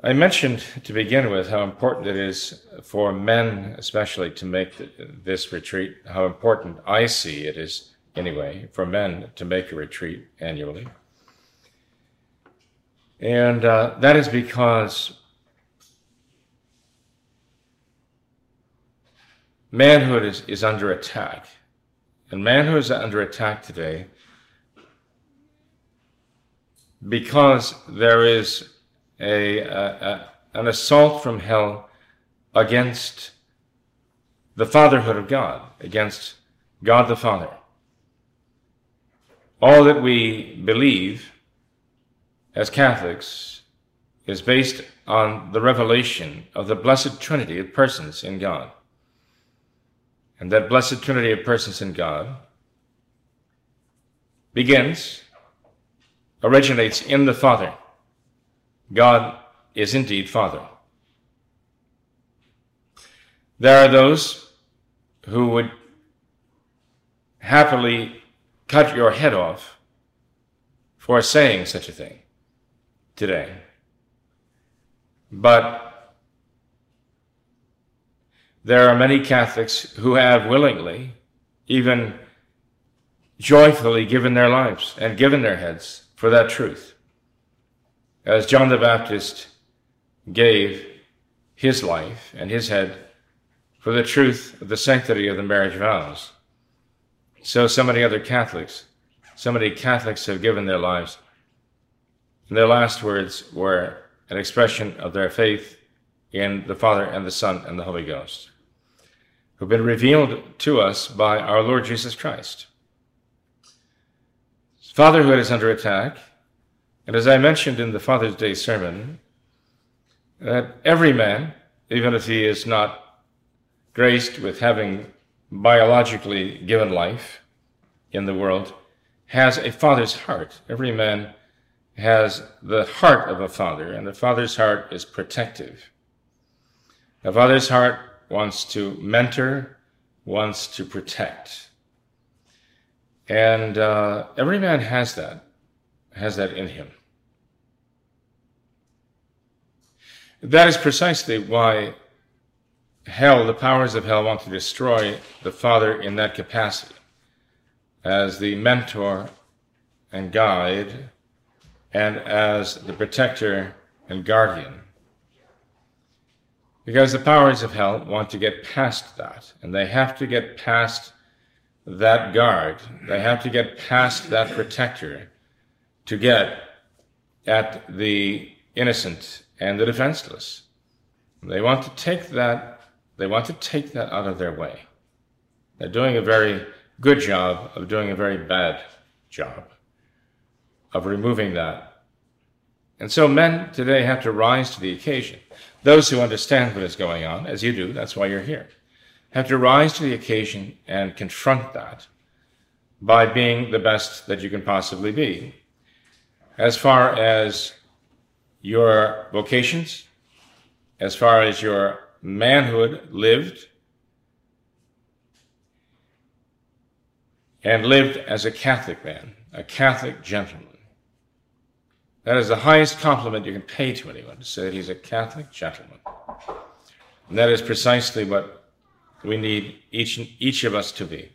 I mentioned to begin with how important it is for men, especially, to make this retreat, how important I see it is, anyway, for men to make a retreat annually. And uh, that is because manhood is, is under attack. And manhood is under attack today because there is a, a, a, an assault from hell against the fatherhood of God, against God the Father. All that we believe as Catholics is based on the revelation of the blessed Trinity of persons in God. And that blessed Trinity of persons in God begins, originates in the Father. God is indeed Father. There are those who would happily cut your head off for saying such a thing today. But there are many Catholics who have willingly, even joyfully given their lives and given their heads for that truth. As John the Baptist gave his life and his head for the truth of the sanctity of the marriage vows, so so many other Catholics, so many Catholics have given their lives. And their last words were an expression of their faith in the Father and the Son and the Holy Ghost, who've been revealed to us by our Lord Jesus Christ. Fatherhood is under attack, and as I mentioned in the Father's Day sermon, that every man, even if he is not graced with having biologically given life in the world, has a father's heart. Every man has the heart of a father, and the father's heart is protective. The father's heart wants to mentor, wants to protect. And uh, every man has that, has that in him. That is precisely why hell, the powers of hell, want to destroy the father in that capacity as the mentor and guide and as the protector and guardian. Because the powers of hell want to get past that, and they have to get past that guard, they have to get past that protector to get at the innocent and the defenseless. They want to take that, they want to take that out of their way. They're doing a very good job of doing a very bad job of removing that. And so men today have to rise to the occasion. Those who understand what is going on, as you do, that's why you're here, have to rise to the occasion and confront that by being the best that you can possibly be. As far as your vocations, as far as your manhood lived, and lived as a Catholic man, a Catholic gentleman. That is the highest compliment you can pay to anyone, to say that he's a Catholic gentleman. And that is precisely what we need each, each of us to be.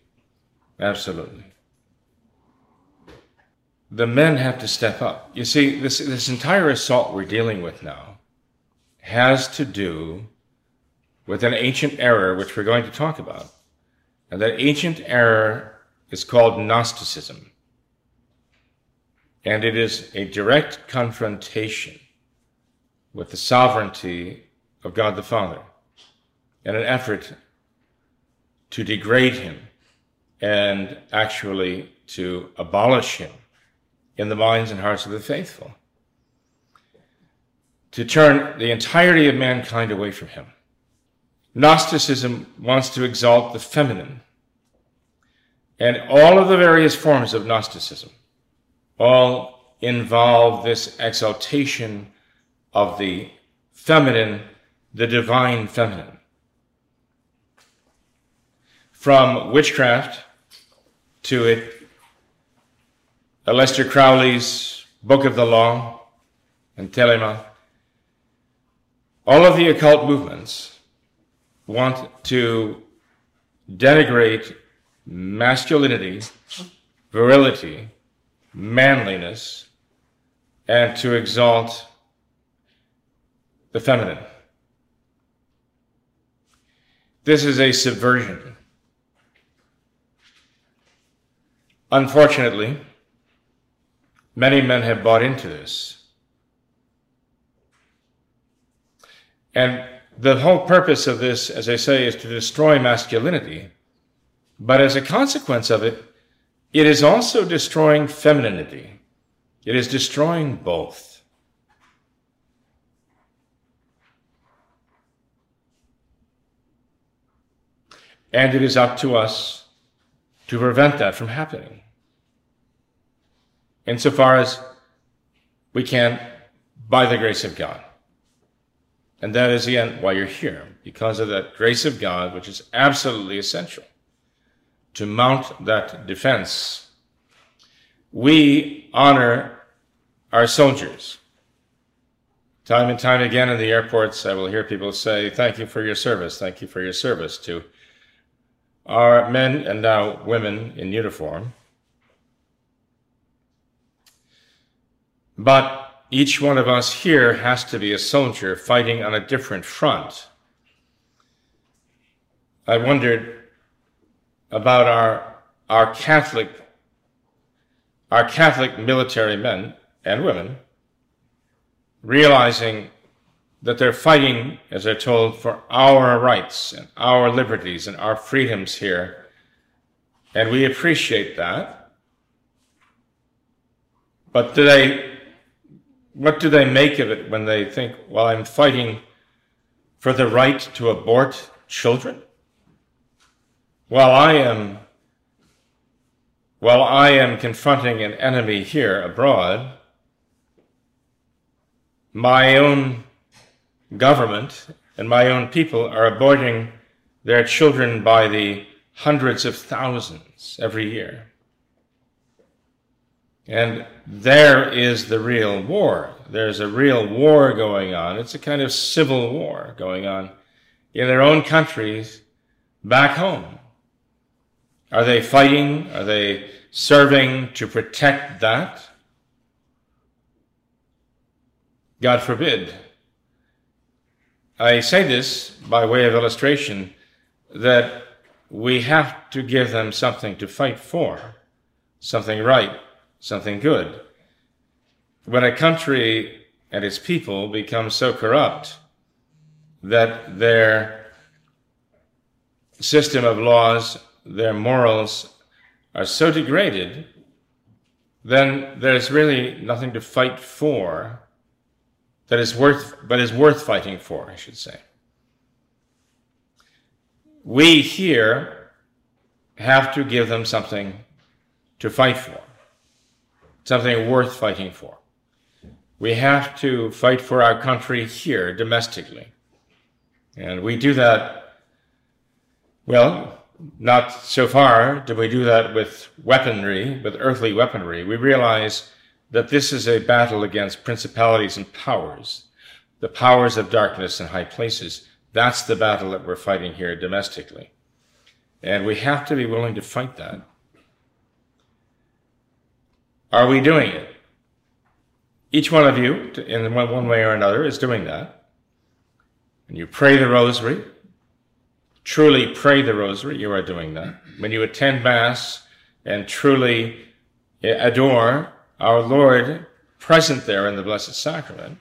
Absolutely. The men have to step up. You see, this, this entire assault we're dealing with now has to do with an ancient error which we're going to talk about. And that ancient error is called Gnosticism. And it is a direct confrontation with the sovereignty of God the Father and an effort to degrade him and actually to abolish him in the minds and hearts of the faithful, to turn the entirety of mankind away from him. Gnosticism wants to exalt the feminine, and all of the various forms of Gnosticism all involve this exaltation of the feminine, the divine feminine. From witchcraft to it, Aleister Crowley's Book of the Law and Thelema, All of the occult movements want to denigrate masculinity, virility, manliness, and to exalt the feminine. This is a subversion. Unfortunately, many men have bought into this. And the whole purpose of this, as I say, is to destroy masculinity. But as a consequence of it, it is also destroying femininity. It is destroying both. And it is up to us to prevent that from happening. Insofar as we can, by the grace of God. And that is again why you're here, because of that grace of God, which is absolutely essential to mount that defense. We honor our soldiers. Time and time again in the airports, I will hear people say, Thank you for your service. Thank you for your service to our men and now women in uniform. But each one of us here has to be a soldier fighting on a different front. I wondered about our, our Catholic, our Catholic military men and women, realizing that they're fighting, as they're told, for our rights and our liberties and our freedoms here. And we appreciate that. But do they what do they make of it when they think, well, I'm fighting for the right to abort children? While I am, while I am confronting an enemy here abroad, my own government and my own people are aborting their children by the hundreds of thousands every year. And there is the real war. There's a real war going on. It's a kind of civil war going on in their own countries back home. Are they fighting? Are they serving to protect that? God forbid. I say this by way of illustration that we have to give them something to fight for, something right something good. When a country and its people become so corrupt that their system of laws, their morals are so degraded, then there's really nothing to fight for that is worth, but is worth fighting for, I should say. We here have to give them something to fight for something worth fighting for. We have to fight for our country here domestically. And we do that, well, not so far do we do that with weaponry, with earthly weaponry. We realize that this is a battle against principalities and powers, the powers of darkness in high places. That's the battle that we're fighting here domestically. And we have to be willing to fight that. Are we doing it? Each one of you, in one way or another, is doing that. When you pray the rosary, truly pray the rosary, you are doing that. When you attend Mass and truly adore our Lord present there in the Blessed Sacrament,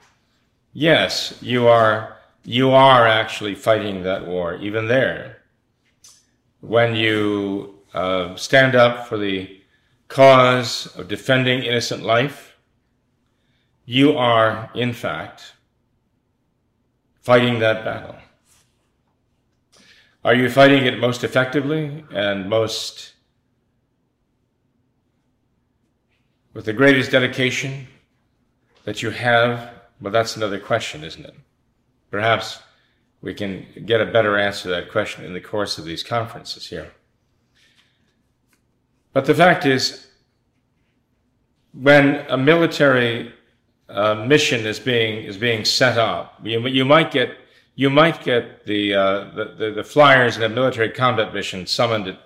yes, you are, you are actually fighting that war, even there. When you uh, stand up for the cause of defending innocent life, you are, in fact, fighting that battle. Are you fighting it most effectively and most with the greatest dedication that you have? Well, that's another question, isn't it? Perhaps we can get a better answer to that question in the course of these conferences here. But the fact is, when a military uh, mission is being is being set up. You, you might get you might get the, uh, the, the the flyers in a military combat mission summoned at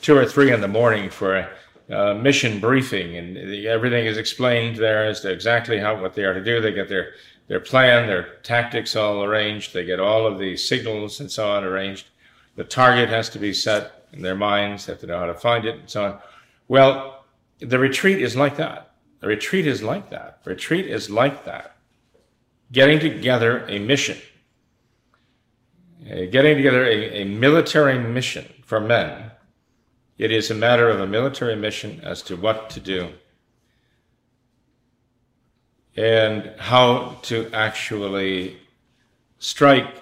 two or three in the morning for a, a mission briefing, and everything is explained there as to exactly how what they are to do. They get their their plan, their tactics all arranged. They get all of the signals and so on arranged. The target has to be set in their minds. They have to know how to find it and so on. Well, the retreat is like that. The retreat is like that. Retreat is like that. Getting together a mission. Uh, getting together a, a military mission for men. It is a matter of a military mission as to what to do and how to actually strike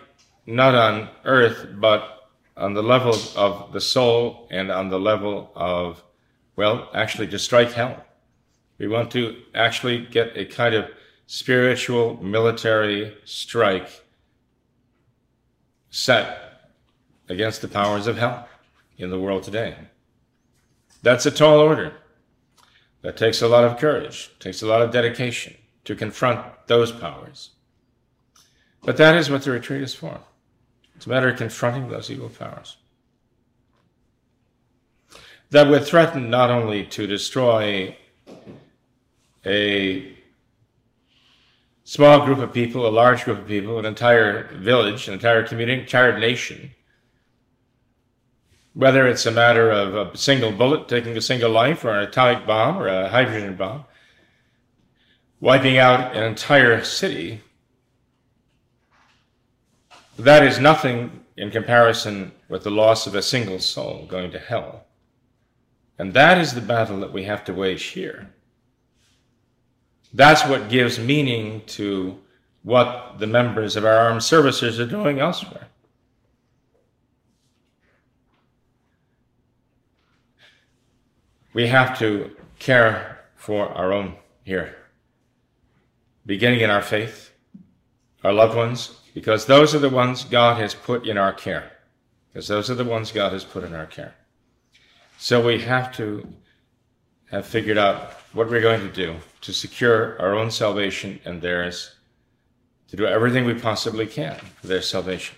not on earth but on the level of the soul and on the level of, well, actually to strike hell. We want to actually get a kind of spiritual military strike set against the powers of hell in the world today. That's a tall order. That takes a lot of courage, takes a lot of dedication to confront those powers. But that is what the retreat is for. It's a matter of confronting those evil powers that would threaten not only to destroy a small group of people, a large group of people, an entire village, an entire community, an entire nation. Whether it's a matter of a single bullet taking a single life, or an atomic bomb, or a hydrogen bomb, wiping out an entire city, that is nothing in comparison with the loss of a single soul going to hell. And that is the battle that we have to wage here. That's what gives meaning to what the members of our armed services are doing elsewhere. We have to care for our own here, beginning in our faith, our loved ones, because those are the ones God has put in our care. Because those are the ones God has put in our care. So we have to have figured out what we're going to do to secure our own salvation and theirs, to do everything we possibly can for their salvation.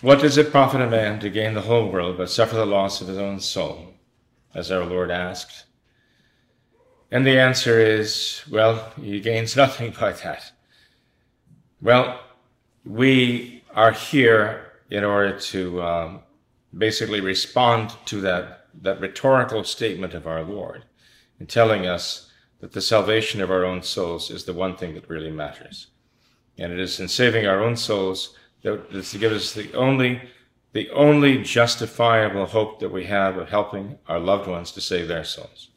What does it profit a man to gain the whole world but suffer the loss of his own soul? As our Lord asked. And the answer is, well, he gains nothing by that. Well, we are here in order to um, basically respond to that, that rhetorical statement of our Lord in telling us that the salvation of our own souls is the one thing that really matters. And it is in saving our own souls that is to give us the only, the only justifiable hope that we have of helping our loved ones to save their souls.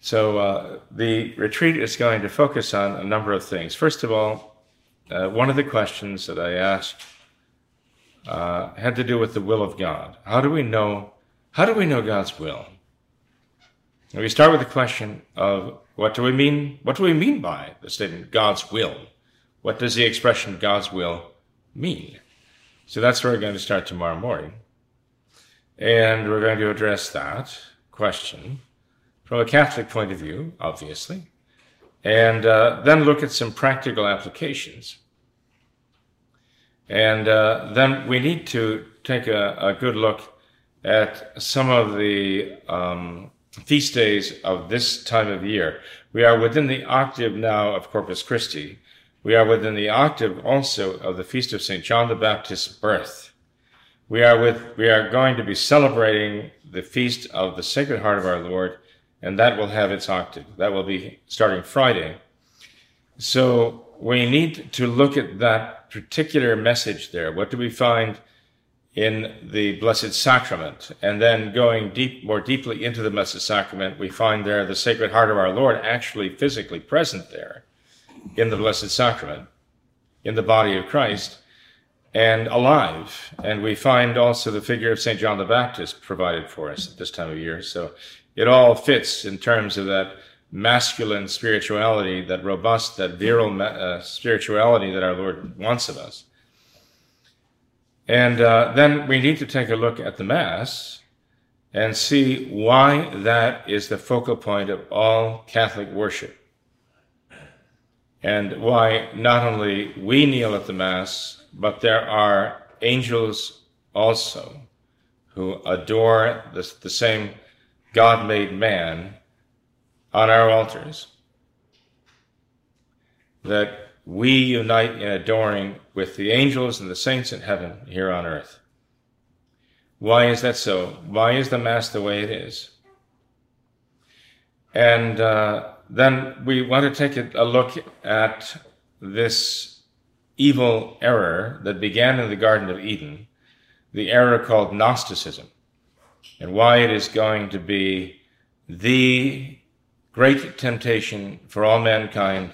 So uh, the retreat is going to focus on a number of things. First of all, uh, one of the questions that I asked uh, had to do with the will of God. How do we know? How do we know God's will? And we start with the question of what do we mean? What do we mean by the statement God's will? What does the expression God's will mean? So that's where we're going to start tomorrow morning, and we're going to address that question from a Catholic point of view, obviously, and uh, then look at some practical applications. And uh, then we need to take a, a, good look at some of the um, feast days of this time of year. We are within the octave now of Corpus Christi. We are within the octave also of the feast of St. John the Baptist's birth. We are with, we are going to be celebrating the feast of the Sacred Heart of our Lord, and that will have its octave. That will be starting Friday. So we need to look at that particular message there? What do we find in the Blessed Sacrament? And then going deep, more deeply into the Blessed Sacrament, we find there the Sacred Heart of our Lord actually physically present there in the Blessed Sacrament, in the body of Christ, and alive. And we find also the figure of St. John the Baptist provided for us at this time of year. So it all fits in terms of that masculine spirituality, that robust, that virile uh, spirituality that our Lord wants of us. And uh, then we need to take a look at the Mass and see why that is the focal point of all Catholic worship. And why not only we kneel at the Mass, but there are angels also who adore the, the same God made man on our altars. That we unite in adoring with the angels and the saints in heaven here on earth. Why is that so? Why is the Mass the way it is? And uh, then we want to take a look at this evil error that began in the Garden of Eden, the error called Gnosticism, and why it is going to be the great temptation for all mankind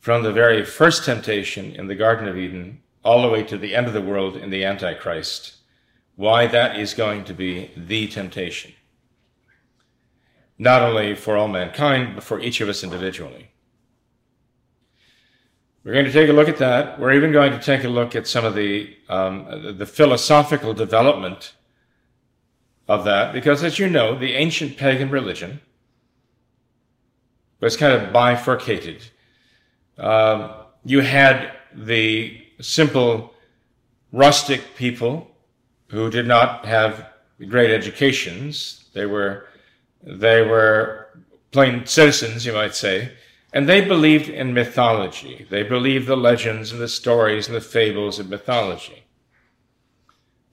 from the very first temptation in the Garden of Eden all the way to the end of the world in the Antichrist why that is going to be the temptation. Not only for all mankind, but for each of us individually. We're going to take a look at that. We're even going to take a look at some of the, um, the philosophical development of that, because as you know, the ancient pagan religion was kind of bifurcated. Um, you had the simple rustic people who did not have great educations. They were, they were plain citizens, you might say, and they believed in mythology. They believed the legends and the stories and the fables of mythology.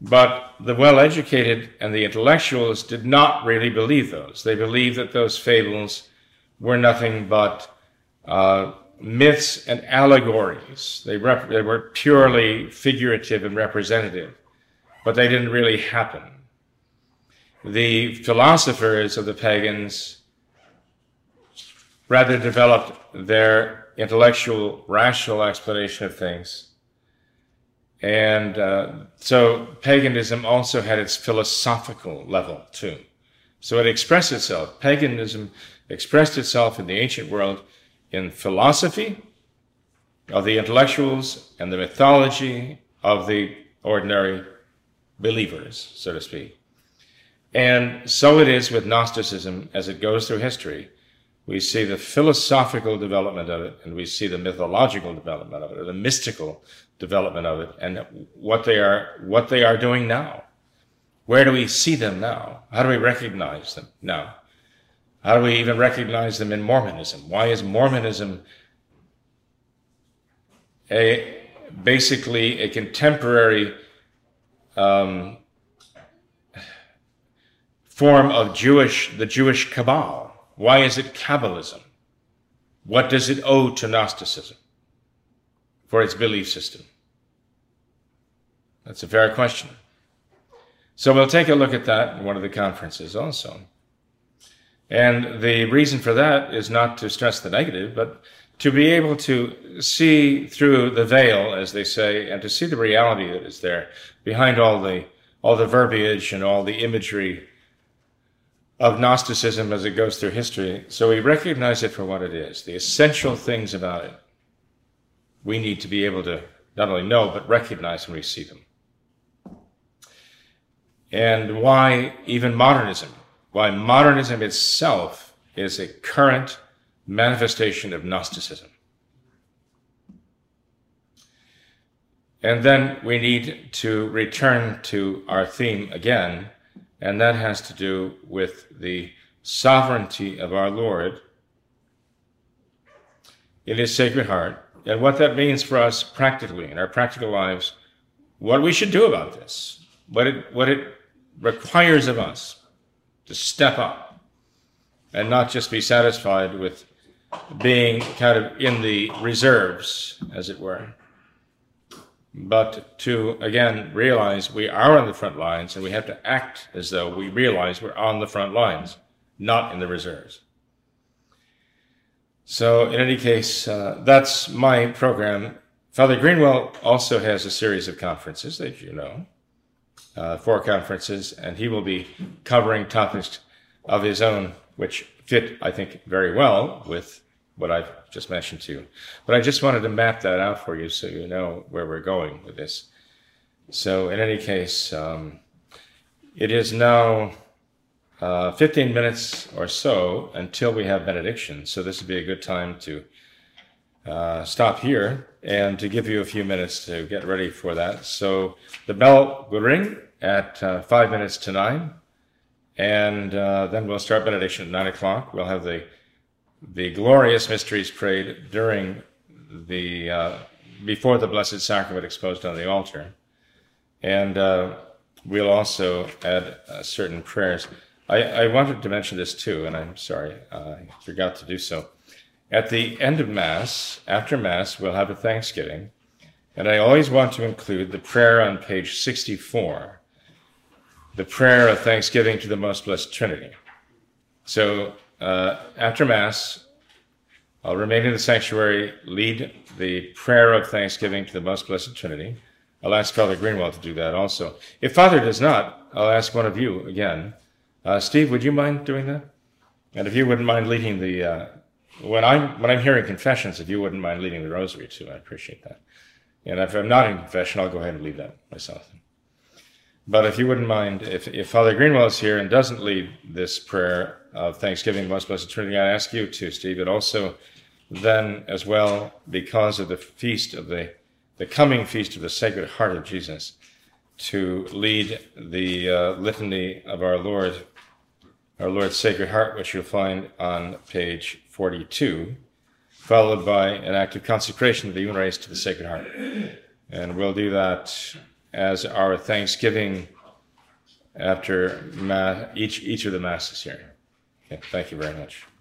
But the well educated and the intellectuals did not really believe those. They believed that those fables were nothing but uh, myths and allegories. They, rep- they were purely figurative and representative but they didn't really happen. The philosophers of the pagans rather developed their intellectual, rational explanation of things. And uh, so paganism also had its philosophical level too. So it expressed itself, paganism expressed itself in the ancient world in philosophy of the intellectuals and the mythology of the ordinary believers, so to speak. And so it is with Gnosticism as it goes through history. We see the philosophical development of it, and we see the mythological development of it, or the mystical development of it, and what they are, what they are doing now. Where do we see them now? How do we recognize them now? How do we even recognize them in Mormonism? Why is Mormonism a basically a contemporary um, form of Jewish, the Jewish Cabal. Why is it Kabbalism? What does it owe to Gnosticism for its belief system? That's a fair question. So we'll take a look at that in one of the conferences also. And the reason for that is not to stress the negative, but to be able to see through the veil, as they say, and to see the reality that is there behind all the all the verbiage and all the imagery of Gnosticism as it goes through history. So we recognize it for what it is, the essential things about it. We need to be able to not only know, but recognize we see them. And why even modernism? Why modernism itself is a current manifestation of Gnosticism. And then we need to return to our theme again, and that has to do with the sovereignty of our Lord in His Sacred Heart, and what that means for us practically in our practical lives, what we should do about this, what it, what it requires of us to step up and not just be satisfied with being kind of in the reserves, as it were. But to, again, realize we are on the front lines and we have to act as though we realize we're on the front lines, not in the reserves. So, in any case, uh, that's my program. Father Greenwell also has a series of conferences, as you know, uh, four conferences, and he will be covering topics of his own, which fit, I think, very well with what I've just mentioned to you. But I just wanted to map that out for you so you know where we're going with this. So, in any case, um, it is now uh, 15 minutes or so until we have benediction. So this would be a good time to uh, stop here and to give you a few minutes to get ready for that. So the bell will ring at uh, five minutes to nine, and uh, then we'll start benediction at nine o'clock. We'll have the the glorious mysteries prayed during the uh, before the Blessed Sacrament exposed on the altar, and uh, we'll also add uh, certain prayers. I, I, wanted to mention this too, and I'm sorry I forgot to do so. At the end of Mass, after Mass, we'll have a Thanksgiving, and I always want to include the prayer on page 64, the prayer of thanksgiving to the Most Blessed Trinity. So uh, after Mass, I'll remain in the sanctuary, lead the prayer of thanksgiving to the Most Blessed Trinity. I'll ask Father Greenwell to do that also. If Father does not, I'll ask one of you again. Uh, Steve, would you mind doing that? And if you wouldn't mind leading the, uh, when I'm when I'm hearing confessions, if you wouldn't mind leading the rosary too, I appreciate that. And if I'm not in confession, I'll go ahead and lead that myself. But if you wouldn't mind, if, if Father Greenwell is here and doesn't lead this prayer of thanksgiving, most blessed Trinity, I ask you to, Steve, but also then as well, because of the feast of the, the coming feast of the Sacred Heart of Jesus, to lead the uh, litany of our Lord, our Lord's Sacred Heart, which you'll find on page 42, followed by an act of consecration of the human race to the Sacred Heart. And we'll do that as our thanksgiving after each, each of the masses here. Okay, thank you very much.